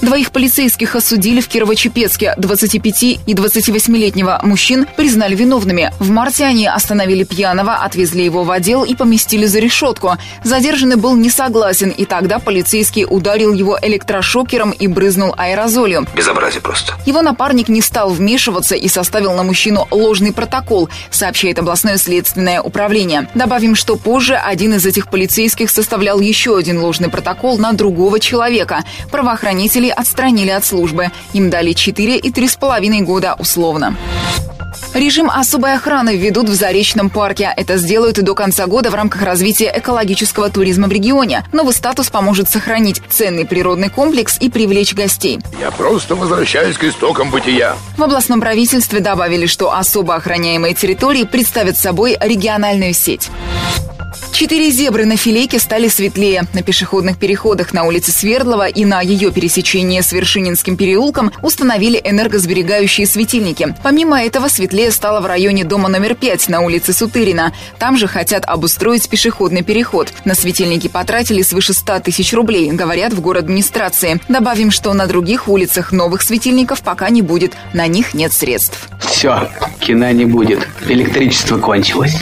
Двоих полицейских осудили в Кирово-Чепецке. 25 и 28-летнего мужчин признали виновными. В марте они остановили пьяного, отвезли его в отдел и поместили за решетку. Задержанный был не согласен, и тогда полицейский ударил его электрошокером и брызнул аэрозолью. Безобразие просто. Его напарник не стал вмешиваться и составил на мужчину ложный протокол, сообщает областное следственное управление. Добавим, что позже один из этих полицейских составлял еще один ложный протокол на другого человека. Правоохранители отстранили от службы. Им дали 4 и 3,5 года условно. Режим особой охраны введут в Заречном парке. Это сделают и до конца года в рамках развития экологического туризма в регионе. Новый статус поможет сохранить ценный природный комплекс и привлечь гостей. Я просто возвращаюсь к истокам бытия. В областном правительстве добавили, что особо охраняемые территории представят собой региональную сеть. Четыре зебры на филейке стали светлее. На пешеходных переходах на улице Свердлова и на ее пересечении с Вершининским переулком установили энергосберегающие светильники. Помимо этого, светлее стало в районе дома номер 5 на улице Сутырина. Там же хотят обустроить пешеходный переход. На светильники потратили свыше 100 тысяч рублей, говорят в город администрации. Добавим, что на других улицах новых светильников пока не будет. На них нет средств. Все, кино не будет. Электричество кончилось.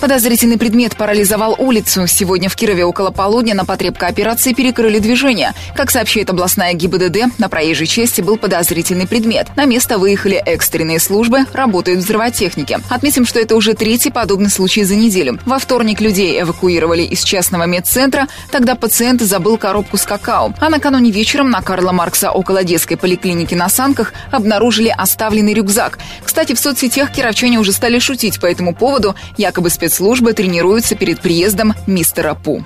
Подозрительный предмет парализовал улицу. Сегодня в Кирове около полудня на потреб кооперации перекрыли движение. Как сообщает областная ГИБДД, на проезжей части был подозрительный предмет. На место выехали экстренные службы, работают взрывотехники. Отметим, что это уже третий подобный случай за неделю. Во вторник людей эвакуировали из частного медцентра, тогда пациент забыл коробку с какао. А накануне вечером на Карла Маркса около детской поликлиники на Санках обнаружили оставленный рюкзак. Кстати, в соцсетях кировчане уже стали шутить по этому поводу, якобы спец спецслужбы тренируются перед приездом мистера Пу.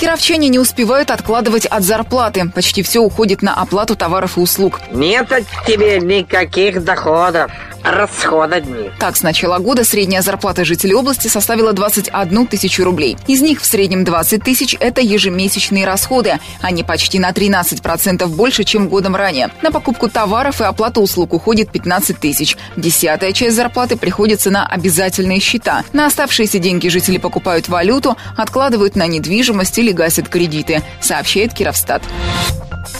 Кировчане не успевают откладывать от зарплаты. Почти все уходит на оплату товаров и услуг. Нет от тебе никаких доходов расхода. Так, с начала года средняя зарплата жителей области составила 21 тысячу рублей. Из них в среднем 20 тысяч – это ежемесячные расходы. Они почти на 13% больше, чем годом ранее. На покупку товаров и оплату услуг уходит 15 тысяч. Десятая часть зарплаты приходится на обязательные счета. На оставшиеся деньги жители покупают валюту, откладывают на недвижимость или гасят кредиты, сообщает Кировстат.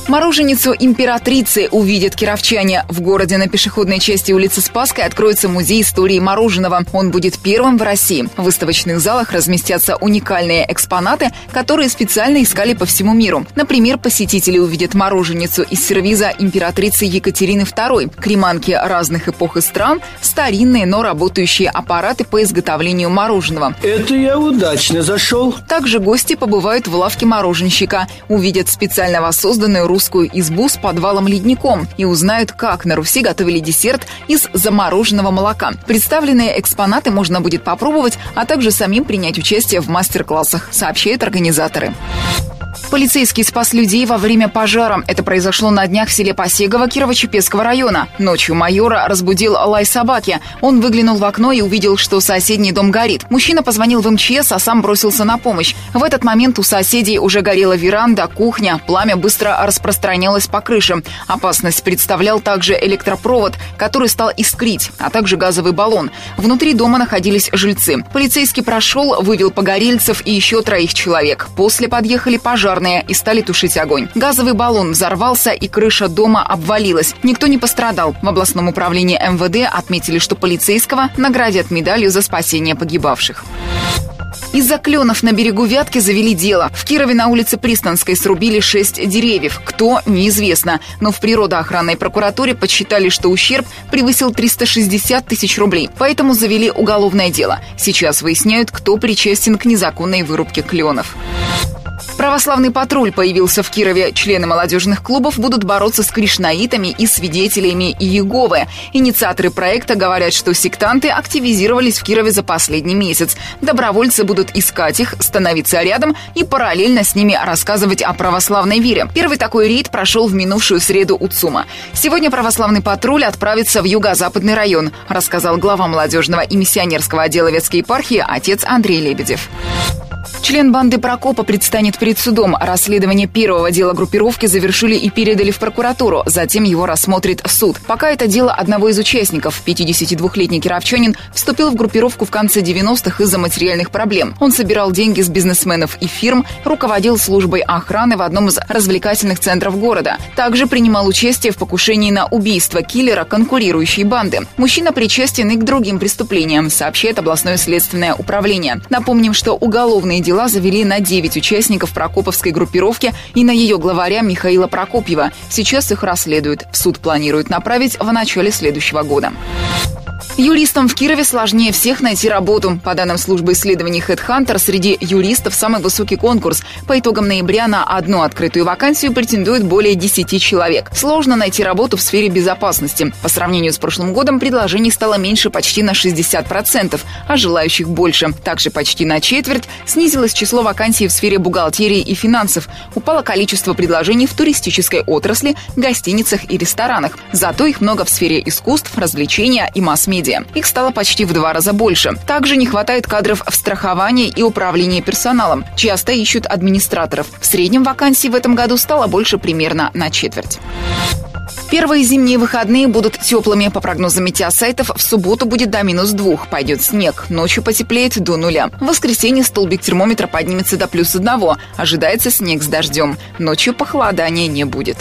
Мороженицу императрицы увидят кировчане. В городе на пешеходной части улицы Спасской откроется музей истории мороженого. Он будет первым в России. В выставочных залах разместятся уникальные экспонаты, которые специально искали по всему миру. Например, посетители увидят мороженицу из сервиза императрицы Екатерины II, креманки разных эпох и стран, старинные, но работающие аппараты по изготовлению мороженого. Это я удачно зашел. Также гости побывают в лавке мороженщика, увидят специально воссозданную русскую русскую избу с подвалом-ледником и узнают, как на Руси готовили десерт из замороженного молока. Представленные экспонаты можно будет попробовать, а также самим принять участие в мастер-классах, сообщают организаторы. Полицейский спас людей во время пожара. Это произошло на днях в селе Посегово Кирово-Чепецкого района. Ночью майора разбудил лай собаки. Он выглянул в окно и увидел, что соседний дом горит. Мужчина позвонил в МЧС, а сам бросился на помощь. В этот момент у соседей уже горела веранда, кухня. Пламя быстро распространялось по крыше. Опасность представлял также электропровод, который стал искрить, а также газовый баллон. Внутри дома находились жильцы. Полицейский прошел, вывел погорельцев и еще троих человек. После подъехали пожарные пожарные и стали тушить огонь. Газовый баллон взорвался и крыша дома обвалилась. Никто не пострадал. В областном управлении МВД отметили, что полицейского наградят медалью за спасение погибавших. Из-за кленов на берегу Вятки завели дело. В Кирове на улице Пристанской срубили шесть деревьев. Кто – неизвестно. Но в природоохранной прокуратуре подсчитали, что ущерб превысил 360 тысяч рублей. Поэтому завели уголовное дело. Сейчас выясняют, кто причастен к незаконной вырубке кленов. Православный патруль появился в Кирове. Члены молодежных клубов будут бороться с кришнаитами и свидетелями Иеговы. Инициаторы проекта говорят, что сектанты активизировались в Кирове за последний месяц. Добровольцы будут искать их, становиться рядом и параллельно с ними рассказывать о православной вере. Первый такой рейд прошел в минувшую среду у ЦУМа. Сегодня православный патруль отправится в юго-западный район, рассказал глава молодежного и миссионерского отдела Ветской епархии отец Андрей Лебедев. Член банды Прокопа предстанет перед судом. Расследование первого дела группировки завершили и передали в прокуратуру. Затем его рассмотрит суд. Пока это дело одного из участников. 52-летний кировчанин вступил в группировку в конце 90-х из-за материальных проблем. Он собирал деньги с бизнесменов и фирм, руководил службой охраны в одном из развлекательных центров города. Также принимал участие в покушении на убийство киллера конкурирующей банды. Мужчина причастен и к другим преступлениям, сообщает областное следственное управление. Напомним, что уголовные дела завели на 9 участников Прокоповской группировки и на ее главаря Михаила Прокопьева. Сейчас их расследуют. В суд планируют направить в начале следующего года. Юристам в Кирове сложнее всех найти работу. По данным службы исследований HeadHunter, среди юристов самый высокий конкурс. По итогам ноября на одну открытую вакансию претендует более 10 человек. Сложно найти работу в сфере безопасности. По сравнению с прошлым годом предложений стало меньше почти на 60%, а желающих больше. Также почти на четверть снизилось число вакансий в сфере бухгалтерии и финансов. Упало количество предложений в туристической отрасли, гостиницах и ресторанах. Зато их много в сфере искусств, развлечения и масс-медиа медиа. Их стало почти в два раза больше. Также не хватает кадров в страховании и управлении персоналом. Часто ищут администраторов. В среднем вакансий в этом году стало больше примерно на четверть. Первые зимние выходные будут теплыми. По прогнозам метеосайтов, в субботу будет до минус двух. Пойдет снег. Ночью потеплеет до нуля. В воскресенье столбик термометра поднимется до плюс одного. Ожидается снег с дождем. Ночью похолодания не будет.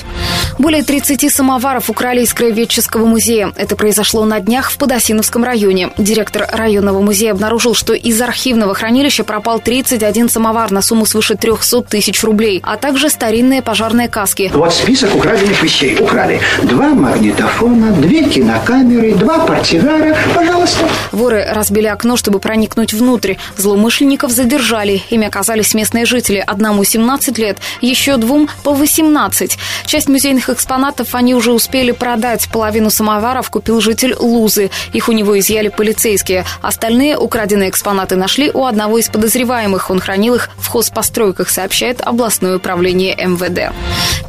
Более 30 самоваров украли из Краеведческого музея. Это произошло на днях в Подосиновском районе. Директор районного музея обнаружил, что из архивного хранилища пропал 31 самовар на сумму свыше 300 тысяч рублей, а также старинные пожарные каски. Вот список украденных вещей. Украли два магнитофона, две кинокамеры, два портсигара. Пожалуйста. Воры разбили окно, чтобы проникнуть внутрь. Злоумышленников задержали. Ими оказались местные жители. Одному 17 лет, еще двум по 18. Часть музейных экспонатов они уже успели продать. Половину самоваров купил житель Лузы. Их у него изъяли полицейские. Остальные украденные экспонаты нашли у одного из подозреваемых. Он хранил их в хозпостройках, сообщает областное управление МВД.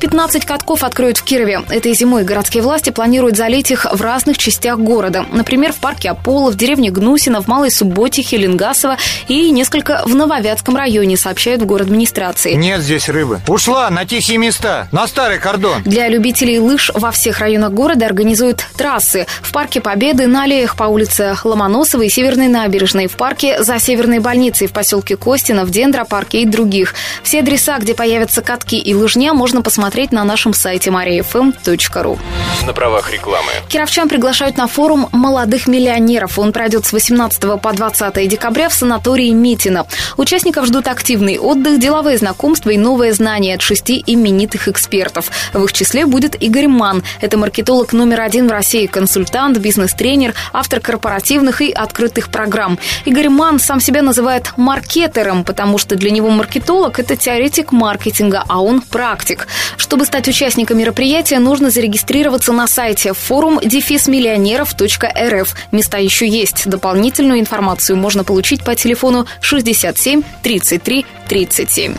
15 катков откроют в Кирове. Этой зимой городские власти планируют залить их в разных частях города. Например, в парке Аполло, в деревне Гнусино, в Малой Субботихе, Ленгасово и несколько в Нововятском районе, сообщают в город администрации. Нет здесь рыбы. Ушла на тихие места, на старый кордон. Для любителей лыж во всех районах города организуют трассы. В парке Победы, на аллеях по улице Ломоносова и Северной набережной, в парке за Северной больницей, в поселке Костина, в Дендропарке и других. Все адреса, где появятся катки и лыжня, можно посмотреть на нашем сайте mariafm.ru. На правах рекламы. Кировчан приглашают на форум молодых миллионеров. Он пройдет с 18 по 20 декабря в санатории Митина. Участников ждут активный отдых, деловые знакомства и новые знания от шести именитых экспертов. В их числе будет Игорь Ман. Это маркетолог номер один в России, консультант, бизнес-тренер, автор корпоративных и открытых программ. Игорь Ман сам себя называет маркетером, потому что для него маркетолог – это теоретик маркетинга, а он практик. Чтобы стать участником мероприятия, нужно зарегистрироваться на сайте форум дефисмиллионеров.рф. Места еще есть. Дополнительную информацию можно получить по телефону 67 33 37.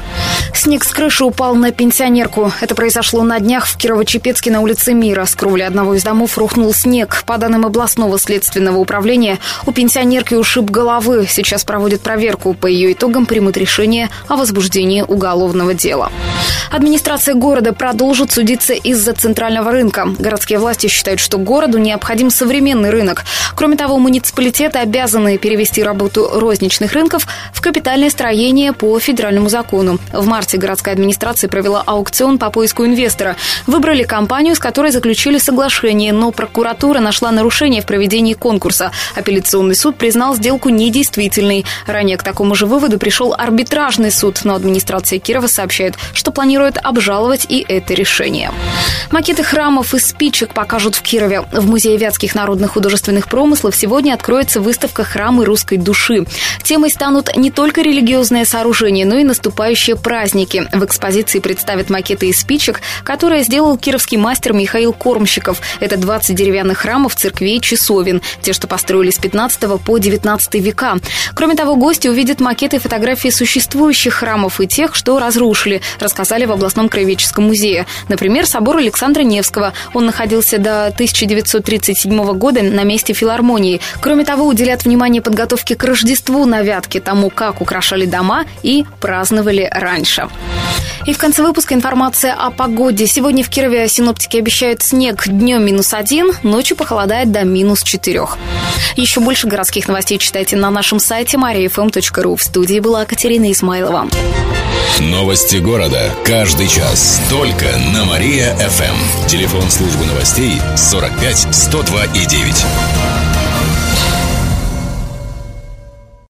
Снег с крыши упал на пенсионерку. Это произошло на днях в Кирово-Чепецке на улице Мира. С кровли одного из домов рухнул снег. По данным областного следственного управления, у пенсионерки ушиб головы. Сейчас проводят проверку. По ее итогам примут решение о возбуждении уголовного дела. Администрация города продолжит судиться из-за центрального рынка. Городские власти считают, что городу необходим современный рынок. Кроме того, муниципалитеты обязаны перевести работу розничных рынков в капитальное строение по федеральному закону. В марте городская администрация провела аукцион по поиску инвестора. Выбрали компанию, с которой заключили соглашение, но прокуратура нашла нарушение в проведении конкурса. Апелляционный суд признал сделку недействительной. Ранее к такому же выводу пришел арбитражный суд, но администрация Кирова сообщает, что планирует обжаловать и это решение. Макеты храмов и спичек покажут в Кирове. В Музее Вятских народных художественных промыслов сегодня откроется выставка «Храмы русской души». Темой станут не только религиозные сооружения, но и наступающие праздники. В экспозиции представят макеты из спичек, которые сделал кировский мастер Михаил Кормщиков. Это 20 деревянных храмов, церквей, часовен. Те, что построили с 15 по 19 века. Кроме того, гости увидят макеты и фотографии существующих храмов и тех, что разрушили, рассказали в областном краеведческом музее. Например, собор Александра Невского. Он находился до 1937 года на месте филармонии. Кроме того, уделят внимание подготовке к Рождеству на Вятке, тому, как украшали дома и праздновали раньше. И в конце выпуска информация о погоде. Сегодня в Кирове синоптики обещают снег днем минус один, ночью похолодает до минус четырех. Еще больше городских новостей читайте на нашем сайте mariafm.ru. В студии была Катерина Исмайлова. Новости города. Каждый час. Только на Мария-ФМ. Телефон службы новостей 45 102 и 9.